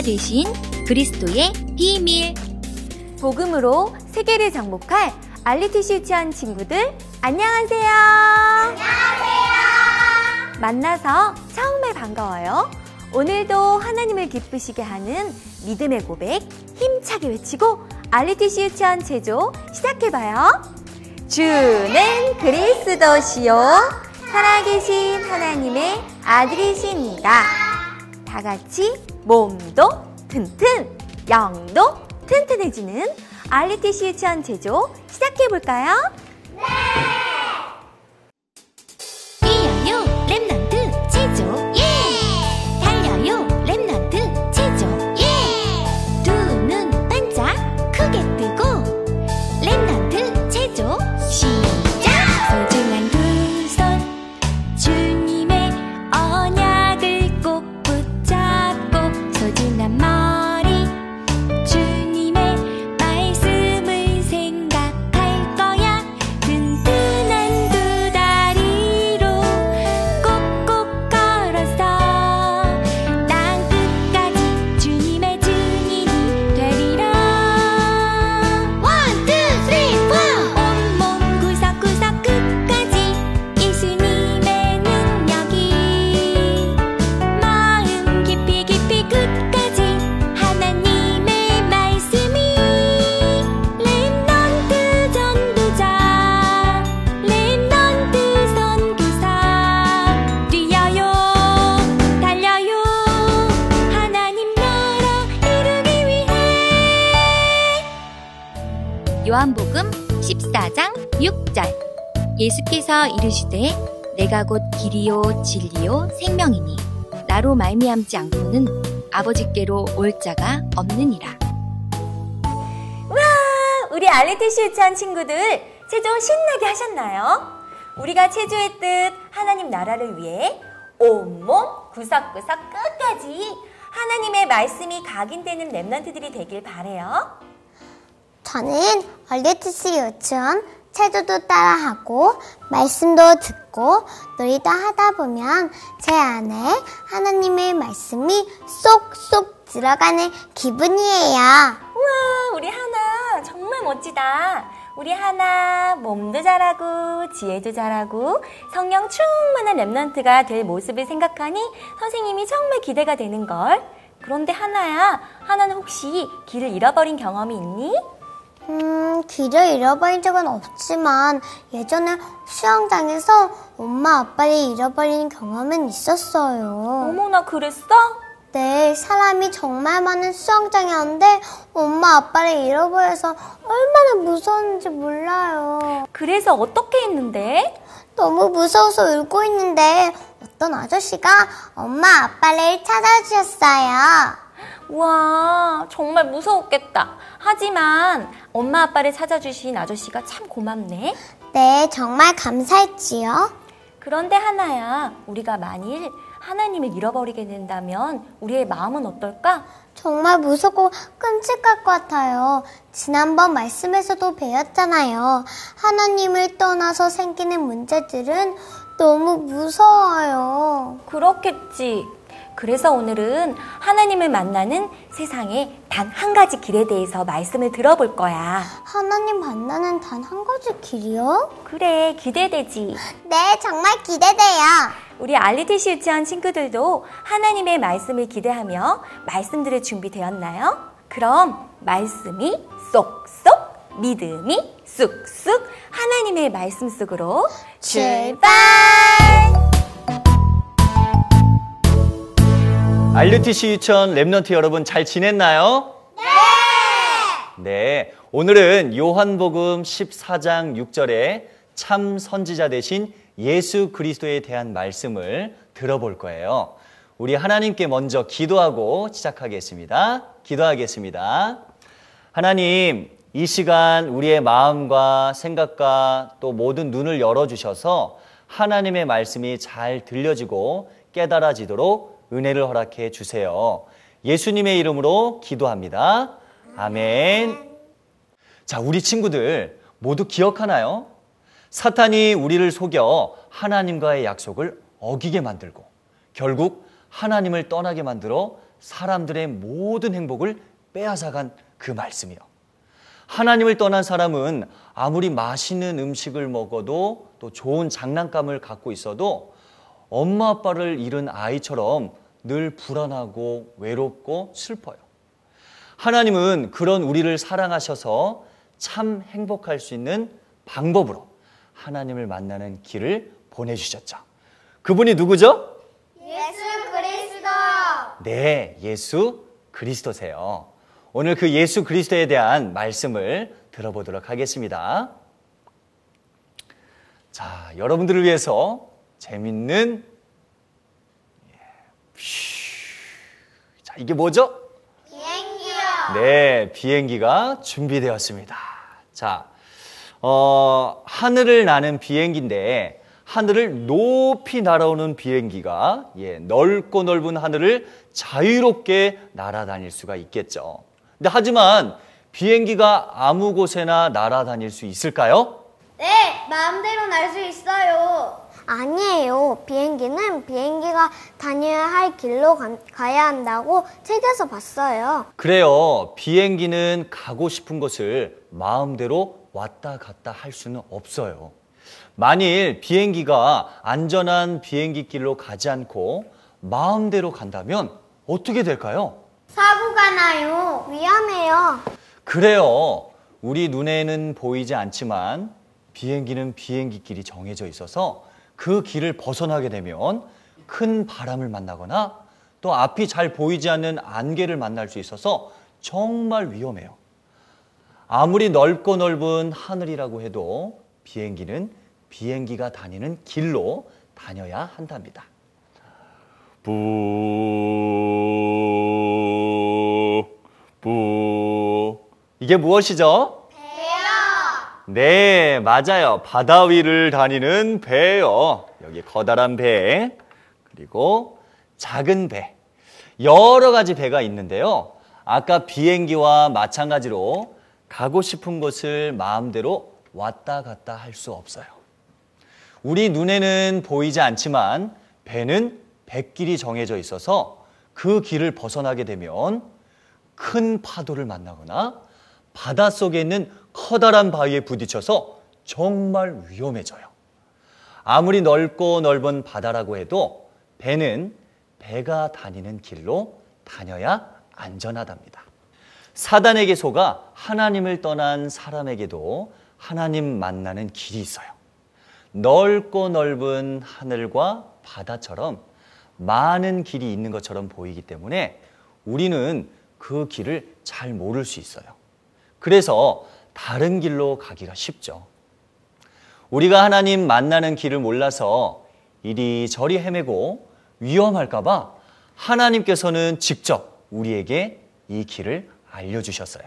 선지자 되신 그리스도의 비밀. 복음으로 세계를 정복할 알리티시 유치원 친구들 안녕하세요. 안녕하세요. 만나서 처음에 반가워요. 오늘도 하나님을 기쁘시게 하는 믿음의 고백 힘차게 외치고 알리티시 유치원 제조 시작해봐요. 주는 그리스도시요. 살아계신 하나님의 아들이십니다. 다 같이 몸도 튼튼, 영도 튼튼해지는 알리티시 유치원 제조 시작해볼까요? 뛰어요 랩넌 예수께서 이르시되 내가 곧 길이요 진리요 생명이니 나로 말미암지 않고는 아버지께로 올 자가 없느니라 우리 알리티시 유치원 친구들 체조 신나게 하셨나요? 우리가 체조했듯 하나님 나라를 위해 온몸 구석구석 끝까지 하나님의 말씀이 각인되는 랩런트들이 되길 바래요. 저는 얼리티스 유치원 체조도 따라하고 말씀도 듣고 놀이도 하다 보면 제 안에 하나님의 말씀이 쏙쏙 들어가는 기분이에요. 우와, 우리 하나 정말 멋지다. 우리 하나 몸도 잘하고 지혜도 잘하고 성령 충만한 랩런트가 될 모습을 생각하니 선생님이 정말 기대가 되는 걸. 그런데 하나야, 하나는 혹시 길을 잃어버린 경험이 있니? 음, 길을 잃어버린 적은 없지만 예전에 수영장에서 엄마 아빠를 잃어버린 경험은 있었어요. 어머나 그랬어? 네, 사람이 정말 많은 수영장이었는데 엄마 아빠를 잃어버려서 얼마나 무서웠는지 몰라요. 그래서 어떻게 했는데? 너무 무서워서 울고 있는데 어떤 아저씨가 엄마 아빠를 찾아주셨어요. 와, 정말 무서웠겠다. 하지만 엄마 아빠를 찾아주신 아저씨가 참 고맙네. 네, 정말 감사했지요. 그런데 하나야, 우리가 만일 하나님을 잃어버리게 된다면 우리의 마음은 어떨까? 정말 무섭고 끔찍할 것 같아요. 지난번 말씀에서도 배웠잖아요. 하나님을 떠나서 생기는 문제들은 너무 무서워요. 그렇겠지. 그래서 오늘은 하나님을 만나는 세상의 단 한 가지 길에 대해서 말씀을 들어볼 거야. 하나님 만나는 단 한 가지 길이요? 그래, 기대되지. 네, 정말 기대돼요. 우리 알리티시 유치원 친구들도 하나님의 말씀을 기대하며 말씀 들을 준비 되었나요? 그럼 말씀이 쏙쏙, 믿음이 쑥쑥 하나님의 말씀 속으로 출발! 알류티시 유치원 랩런트 여러분 잘 지냈나요? 네! 네. 오늘은 요한복음 14장 6절에 참 선지자 되신 예수 그리스도에 대한 말씀을 들어볼 거예요. 우리 하나님께 먼저 기도하고 시작하겠습니다. 기도하겠습니다. 하나님, 이 시간 우리의 마음과 생각과 또 모든 눈을 열어주셔서 하나님의 말씀이 잘 들려지고 깨달아지도록 은혜를 허락해 주세요. 예수님의 이름으로 기도합니다. 아멘. 자, 우리 친구들 모두 기억하나요? 사탄이 우리를 속여 하나님과의 약속을 어기게 만들고 결국 하나님을 떠나게 만들어 사람들의 모든 행복을 빼앗아간 그 말씀이요. 하나님을 떠난 사람은 아무리 맛있는 음식을 먹어도 또 좋은 장난감을 갖고 있어도 엄마 아빠를 잃은 아이처럼 늘 불안하고 외롭고 슬퍼요. 하나님은 그런 우리를 사랑하셔서 참 행복할 수 있는 방법으로 하나님을 만나는 길을 보내주셨죠. 그분이 누구죠? 예수 그리스도. 네, 예수 그리스도세요. 오늘 그 예수 그리스도에 대한 말씀을 들어보도록 하겠습니다. 자, 여러분들을 위해서 재밌는 예, 자, 이게 뭐죠? 비행기요. 네, 비행기가 준비되었습니다. 자, 어, 하늘을 나는 비행기인데 하늘을 높이 날아오는 비행기가 예, 넓고 넓은 하늘을 자유롭게 날아다닐 수가 있겠죠. 근데 하지만 비행기가 아무 곳에나 날아다닐 수 있을까요? 네, 마음대로 날 수 있어요. 아니에요. 비행기는 비행기가 다녀야 할 길로 가, 가야 한다고 책에서 봤어요. 그래요. 비행기는 가고 싶은 곳을 마음대로 왔다 갔다 할 수는 없어요. 만일 비행기가 안전한 비행기 길로 가지 않고 마음대로 간다면 어떻게 될까요? 사고가 나요. 위험해요. 그래요. 우리 눈에는 보이지 않지만 비행기는 비행기 길이 정해져 있어서 그 길을 벗어나게 되면 큰 바람을 만나거나 또 앞이 잘 보이지 않는 안개를 만날 수 있어서 정말 위험해요. 아무리 넓고 넓은 하늘이라고 해도 비행기는 비행기가 다니는 길로 다녀야 한답니다. 부, 부. 이게 무엇이죠? 네, 맞아요. 바다 위를 다니는 배요. 여기 커다란 배, 그리고 작은 배. 여러 가지 배가 있는데요. 아까 비행기와 마찬가지로 가고 싶은 곳을 마음대로 왔다 갔다 할 수 없어요. 우리 눈에는 보이지 않지만 배는 백길이 정해져 있어서 그 길을 벗어나게 되면 큰 파도를 만나거나 바닷속에 있는 커다란 바위에 부딪혀서 정말 위험해져요. 아무리 넓고 넓은 바다라고 해도 배는 배가 다니는 길로 다녀야 안전하답니다. 사단에게 속아 하나님을 떠난 사람에게도 하나님 만나는 길이 있어요. 넓고 넓은 하늘과 바다처럼 많은 길이 있는 것처럼 보이기 때문에 우리는 그 길을 잘 모를 수 있어요. 그래서 다른 길로 가기가 쉽죠. 우리가 하나님 만나는 길을 몰라서 이리저리 헤매고 위험할까봐 하나님께서는 직접 우리에게 이 길을 알려주셨어요.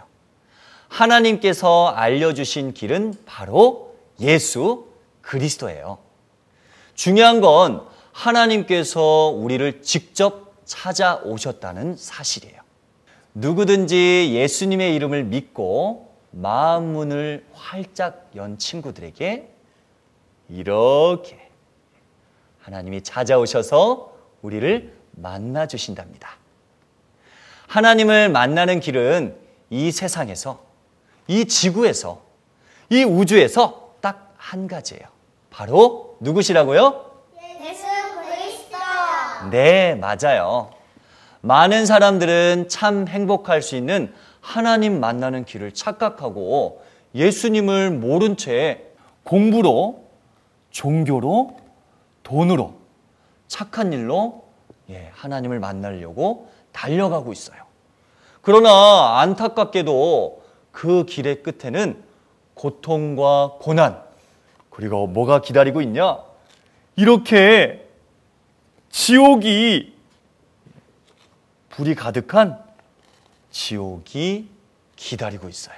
하나님께서 알려주신 길은 바로 예수 그리스도예요. 중요한 건 하나님께서 우리를 직접 찾아오셨다는 사실이에요. 누구든지 예수님의 이름을 믿고 마음 문을 활짝 연 친구들에게 이렇게 하나님이 찾아오셔서 우리를 만나 주신답니다. 하나님을 만나는 길은 이 세상에서, 이 지구에서, 이 우주에서 딱 한 가지예요. 바로 누구시라고요? 예수 그리스도. 네, 맞아요. 많은 사람들은 참 행복할 수 있는 하나님 만나는 길을 착각하고 예수님을 모른 채 공부로, 종교로, 돈으로, 착한 일로 예, 하나님을 만나려고 달려가고 있어요. 그러나 안타깝게도 그 길의 끝에는 고통과 고난, 그리고 뭐가 기다리고 있냐? 이렇게 지옥이 불이 가득한 지옥이 기다리고 있어요.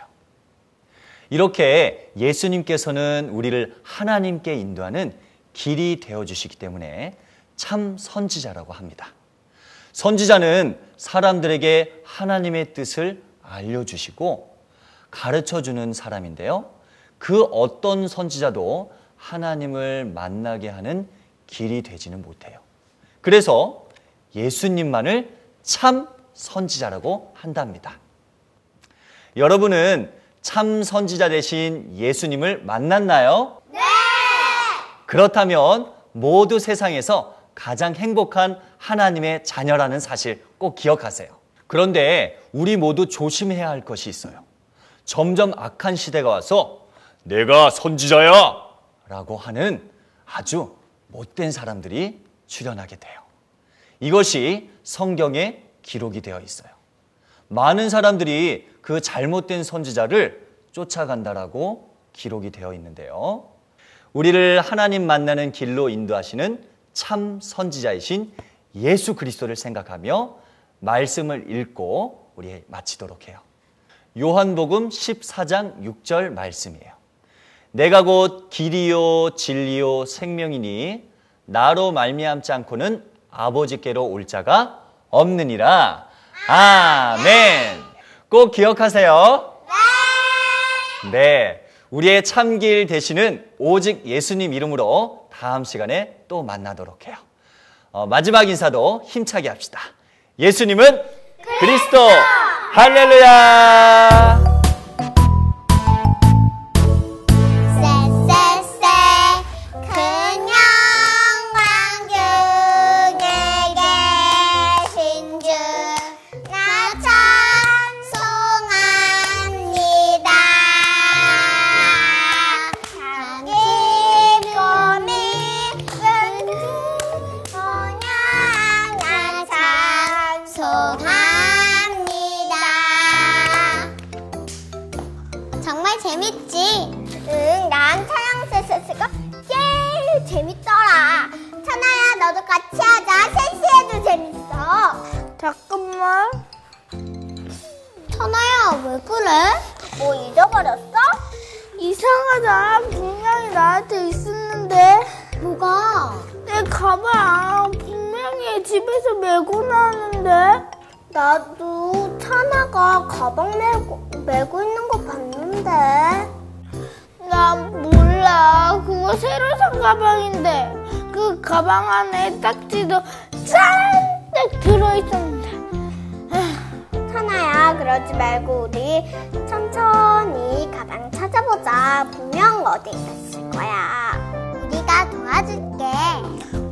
이렇게 예수님께서는 우리를 하나님께 인도하는 길이 되어 주시기 때문에 참 선지자라고 합니다. 선지자는 사람들에게 하나님의 뜻을 알려주시고 가르쳐 주는 사람인데요. 그 어떤 선지자도 하나님을 만나게 하는 길이 되지는 못해요. 그래서 예수님만을 참 선지자라고 한답니다. 여러분은 참 선지자 되신 예수님을 만났나요? 네! 그렇다면 모두 세상에서 가장 행복한 하나님의 자녀라는 사실 꼭 기억하세요. 그런데 우리 모두 조심해야 할 것이 있어요. 점점 악한 시대가 와서 내가 선지자야! 라고 하는 아주 못된 사람들이 출현하게 돼요. 이것이 성경에 기록이 되어 있어요. 많은 사람들이 그 잘못된 선지자를 쫓아간다라고 기록이 되어 있는데요. 우리를 하나님 만나는 길로 인도하시는 참 선지자이신 예수 그리스도를 생각하며 말씀을 읽고 우리 마치도록 해요. 요한복음 14장 6절 말씀이에요. 내가 곧 길이요 진리요 생명이니 나로 말미암지 않고는 아버지께로 올 자가 없느니라. 아멘. 꼭 기억하세요. 네. 우리의 참길 되시는 오직 예수님 이름으로 다음 시간에 또 만나도록 해요. 어, 마지막 인사도 힘차게 합시다. 예수님은 그리스도! 할렐루야! 정말 재밌지? 응, 난 찬양 세세스가 제일 재밌더라. 찬아야, 너도 같이 하자. 해도 재밌어. 잠깐만. 찬아야, 왜 그래? 뭐 잊어버렸어? 이상하다. 분명히 나한테 있었는데. 뭐가? 내 가방 분명히 집에서 메고 나왔는데. 나도 찬아가 가방 메고, 메고 있는 거 봤는데. 나 몰라. 그거 새로 산 가방인데. 그 가방 안에 딱지도 짠뜩 들어있었는데. 찬아야, 그러지 말고 우리 천천히 가방 찾아보자. 분명 어디 있을 거야. 우리가 도와줄게.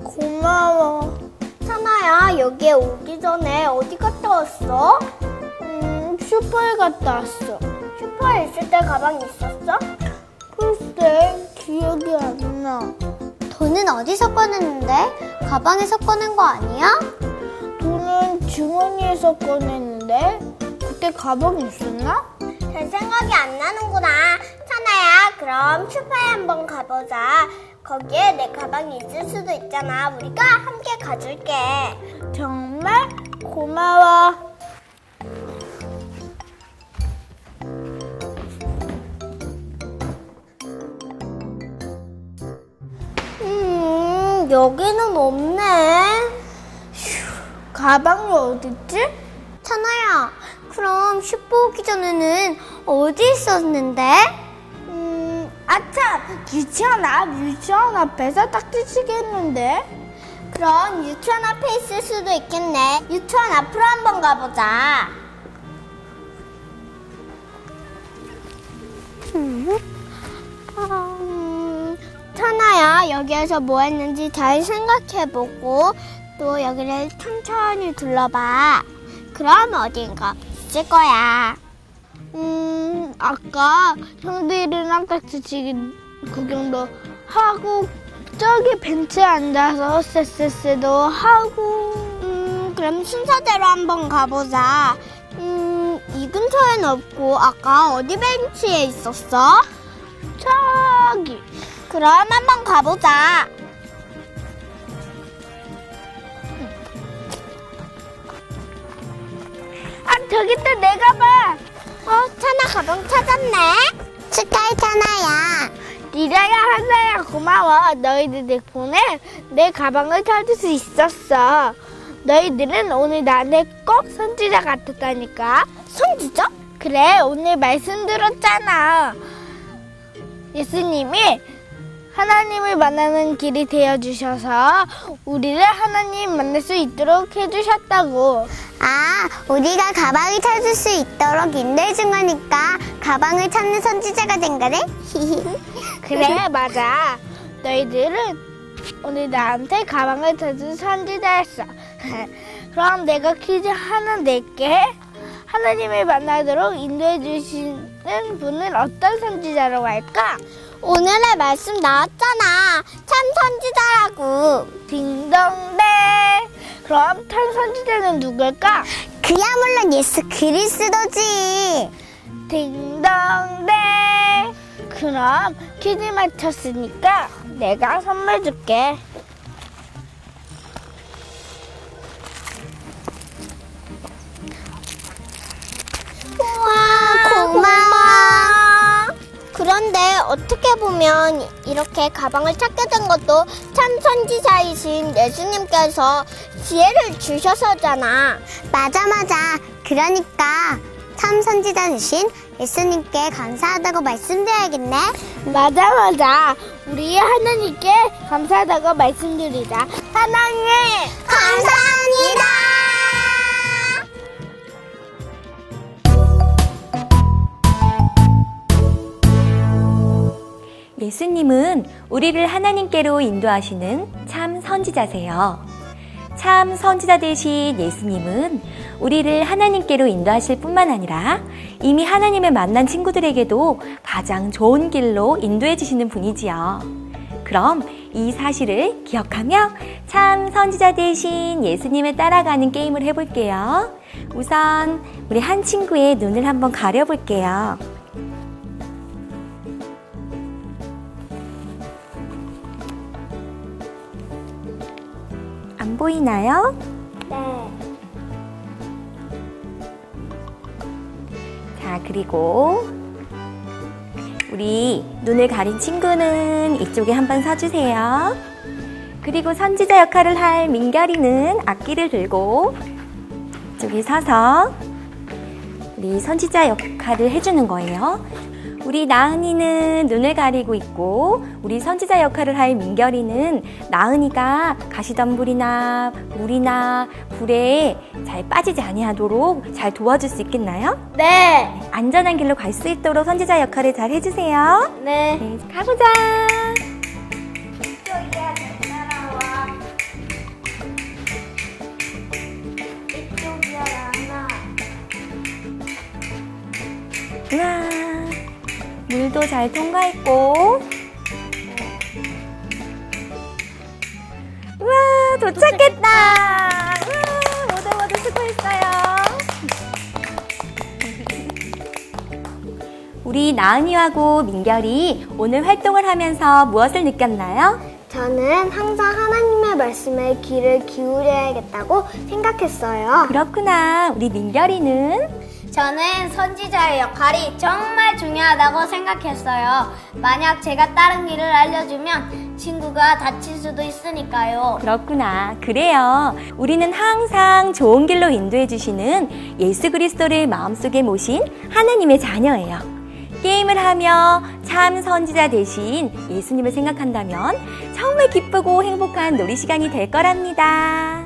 고마워. 찬아야, 여기에 오기 전에 어디 왔어? 음, 슈퍼에 갔다 왔어. 슈퍼에 있을 때 가방 있었어? 글쎄, 기억이 안 나. 돈은 어디서 꺼냈는데? 가방에서 꺼낸 거 아니야? 돈은 주머니에서 꺼냈는데? 그때 가방이 있었나? 별 생각이 안 나는구나. 찬아야, 그럼 슈퍼에 한번 가보자. 거기에 내 가방이 있을 수도 있잖아. 우리가 함께 가줄게. 정말 고마워. 음, 여기는 없네. 휴, 가방이 어딨지? 찬아야, 그럼 슈퍼 오기 전에는 어디 있었는데? 음, 아차! 유치원 앞, 유치원 앞에서 딱지치겠는데? 그럼 유치원 앞에 있을 수도 있겠네. 유치원 앞으로 한번 가보자. 음, 음, 천아야, 여기에서 뭐 했는지 잘 생각해보고 또 여기를 천천히 둘러봐. 그럼 어딘가 있을 거야. 음, 아까 형들이랑 딱지치기 구경도 하고 저기 벤치에 앉아서 쎄쎄쎄도 하고 음, 그럼 순서대로 한번 가보자. 음, 이 근처엔 없고 아까 어디 벤치에 있었어? 저기. 그럼 한번 가보자. 아, 저기 있다, 내 가방. 어, 찬아 가방 찾았네. 축하해, 찬아야. 니라야, 한나야, 고마워. 너희들 덕분에 내 가방을 찾을 수 있었어. 너희들은 오늘 나한테 꼭 선지자 같았다니까. 선지자? 그래, 오늘 말씀 들었잖아. 예수님이 하나님을 만나는 길이 되어 주셔서 우리를 하나님 만날 수 있도록 해 주셨다고. 아, 우리가 가방을 찾을 수 있도록 인도해 준 거니까 가방을 찾는 선지자가 된 거네? 그래, 맞아. 너희들은 오늘 나한테 가방을 찾은 선지자였어. 그럼 내가 퀴즈 하나 낼게. 하나님을 만나도록 인도해 주시는 분은 어떤 선지자라고 할까? 오늘의 말씀 나왔잖아. 참 선지자라고. 딩동댕. 그럼 참 선지자는 누굴까? 그야 물론 예수 그리스도지. 딩동댕. 그럼 퀴즈 맞췄으니까 내가 선물 줄게. 어떻게 보면 이렇게 가방을 찾게 된 것도 참 선지자이신 예수님께서 지혜를 주셔서잖아. 맞아, 맞아. 그러니까 참 선지자이신 예수님께 감사하다고 말씀드려야겠네. 맞아, 맞아. 우리 하나님께 감사하다고 말씀드리자. 하나님! 감사합니다! 예수님은 우리를 하나님께로 인도하시는 참 선지자세요. 참 선지자 되신 예수님은 우리를 하나님께로 인도하실 뿐만 아니라 이미 하나님을 만난 친구들에게도 가장 좋은 길로 인도해 주시는 분이지요. 그럼 이 사실을 기억하며 참 선지자 되신 예수님을 따라가는 게임을 해볼게요. 우선 우리 한 친구의 눈을 한번 가려볼게요. 안 보이나요? 네. 자, 그리고 우리 눈을 가린 친구는 이쪽에 한번 서주세요. 그리고 선지자 역할을 할 민결이는 악기를 들고 이쪽에 서서 우리 선지자 역할을 해주는 거예요. 우리 나은이는 눈을 가리고 있고 우리 선지자 역할을 할 민결이는 나은이가 가시덤불이나 물이나 불에 잘 빠지지 아니하도록 잘 도와줄 수 있겠나요? 네. 안전한 길로 갈 수 있도록 선지자 역할을 잘 해주세요. 네. 네, 가보자. 이쪽이야, 잘 따라와. 이쪽이야, 나나. 우와, 물도 잘 통과했고. 우와, 도착했다. 우와, 모두 모두 수고했어요. 우리 나은이하고 민결이 오늘 활동을 하면서 무엇을 느꼈나요? 저는 항상 하나님의 말씀에 귀를 기울여야겠다고 생각했어요. 그렇구나. 우리 민결이는 저는 선지자의 역할이 정말 중요하다고 생각했어요. 만약 제가 다른 길을 알려주면 친구가 다칠 수도 있으니까요. 그렇구나. 그래요. 우리는 항상 좋은 길로 인도해 주시는 예수 그리스도를 마음속에 모신 하나님의 자녀예요. 게임을 하며 참 선지자 대신 예수님을 생각한다면 정말 기쁘고 행복한 놀이 시간이 될 거랍니다.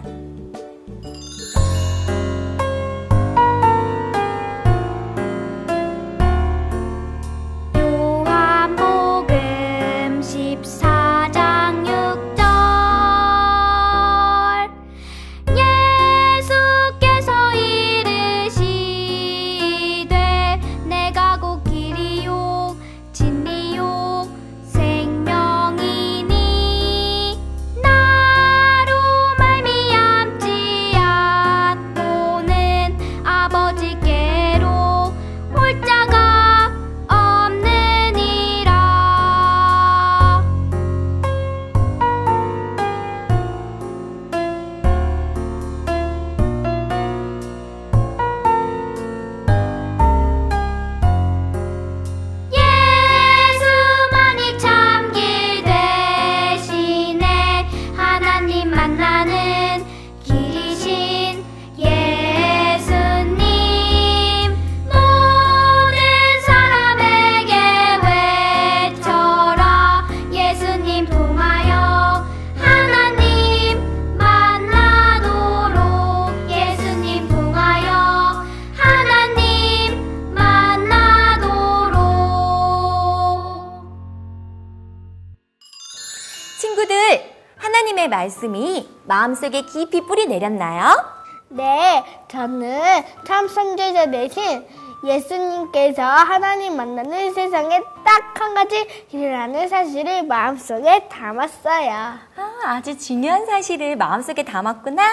하나님의 말씀이 마음속에 깊이 뿌리 내렸나요? 네, 저는 참 선지자 대신 예수님께서 하나님 만나는 세상에 딱 한 가지 일이라는 사실을 마음속에 담았어요. 아, 아주 중요한 사실을 마음속에 담았구나.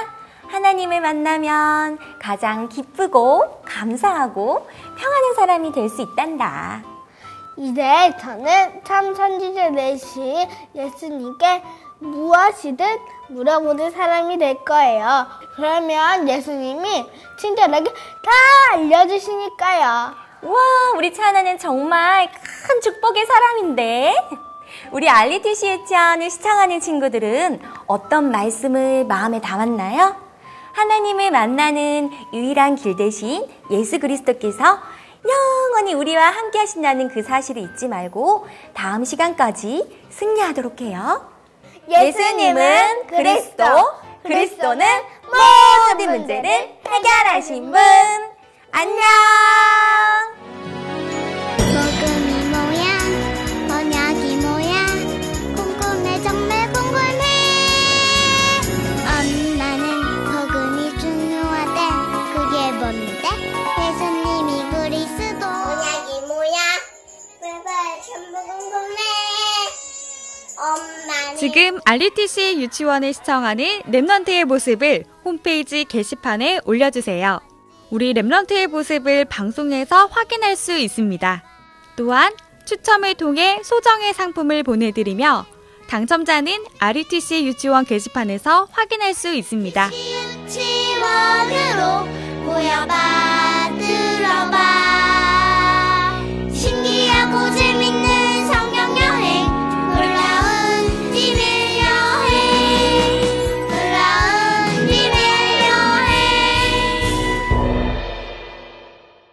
하나님을 만나면 가장 기쁘고 감사하고 평안한 사람이 될 수 있단다. 이제 저는 참 선지자 대신 예수님께 무엇이든 물어보는 사람이 될 거예요. 그러면 예수님이 친절하게 다 알려주시니까요. 우와, 우리 차나는 정말 큰 축복의 사람인데. 우리 알리티시 유치원을 시청하는 친구들은 어떤 말씀을 마음에 담았나요? 하나님을 만나는 유일한 길 대신 예수 그리스도께서 영원히 우리와 함께 하신다는 그 사실을 잊지 말고 다음 시간까지 승리하도록 해요. 예수님은 그리스도, 그리스도는 모든 문제를 해결하신 분. 안녕! 지금 RUTC 유치원을 시청하는 랩런트의 모습을 홈페이지 게시판에 올려주세요. 우리 랩런트의 모습을 방송에서 확인할 수 있습니다. 또한 추첨을 통해 소정의 상품을 보내드리며 당첨자는 RUTC 유치원 게시판에서 확인할 수 있습니다.